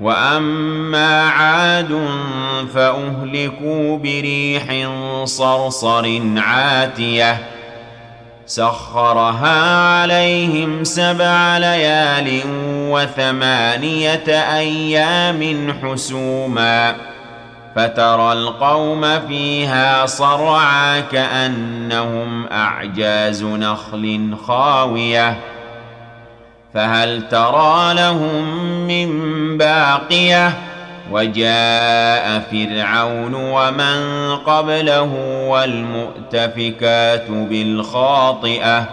واما عاد فاهلكوا بريح صرصر عاتيه سخرها عليهم سبع ليال وثمانيه أيام حسوما فترى القوم فيها صرعى كانهم اعجاز نخل خاويه فهل ترى لهم من باقية؟ وجاء فرعون ومن قبله والمؤتفكات بالخاطئة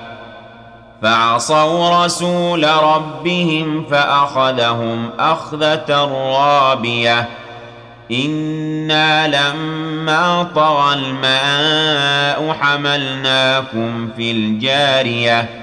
فعصوا رسول ربهم فأخذهم أخذة رابية. إنا لما طغى الماء حملناكم في الجارية.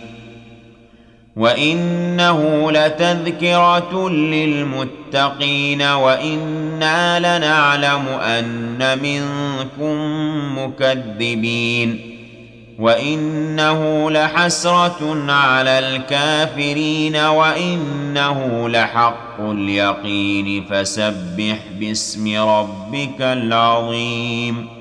وانه لتذكره للمتقين وأنا لنعلم ان منكم مكذبين وانه لحسره على الكافرين وانه لحق اليقين فسبح باسم ربك العظيم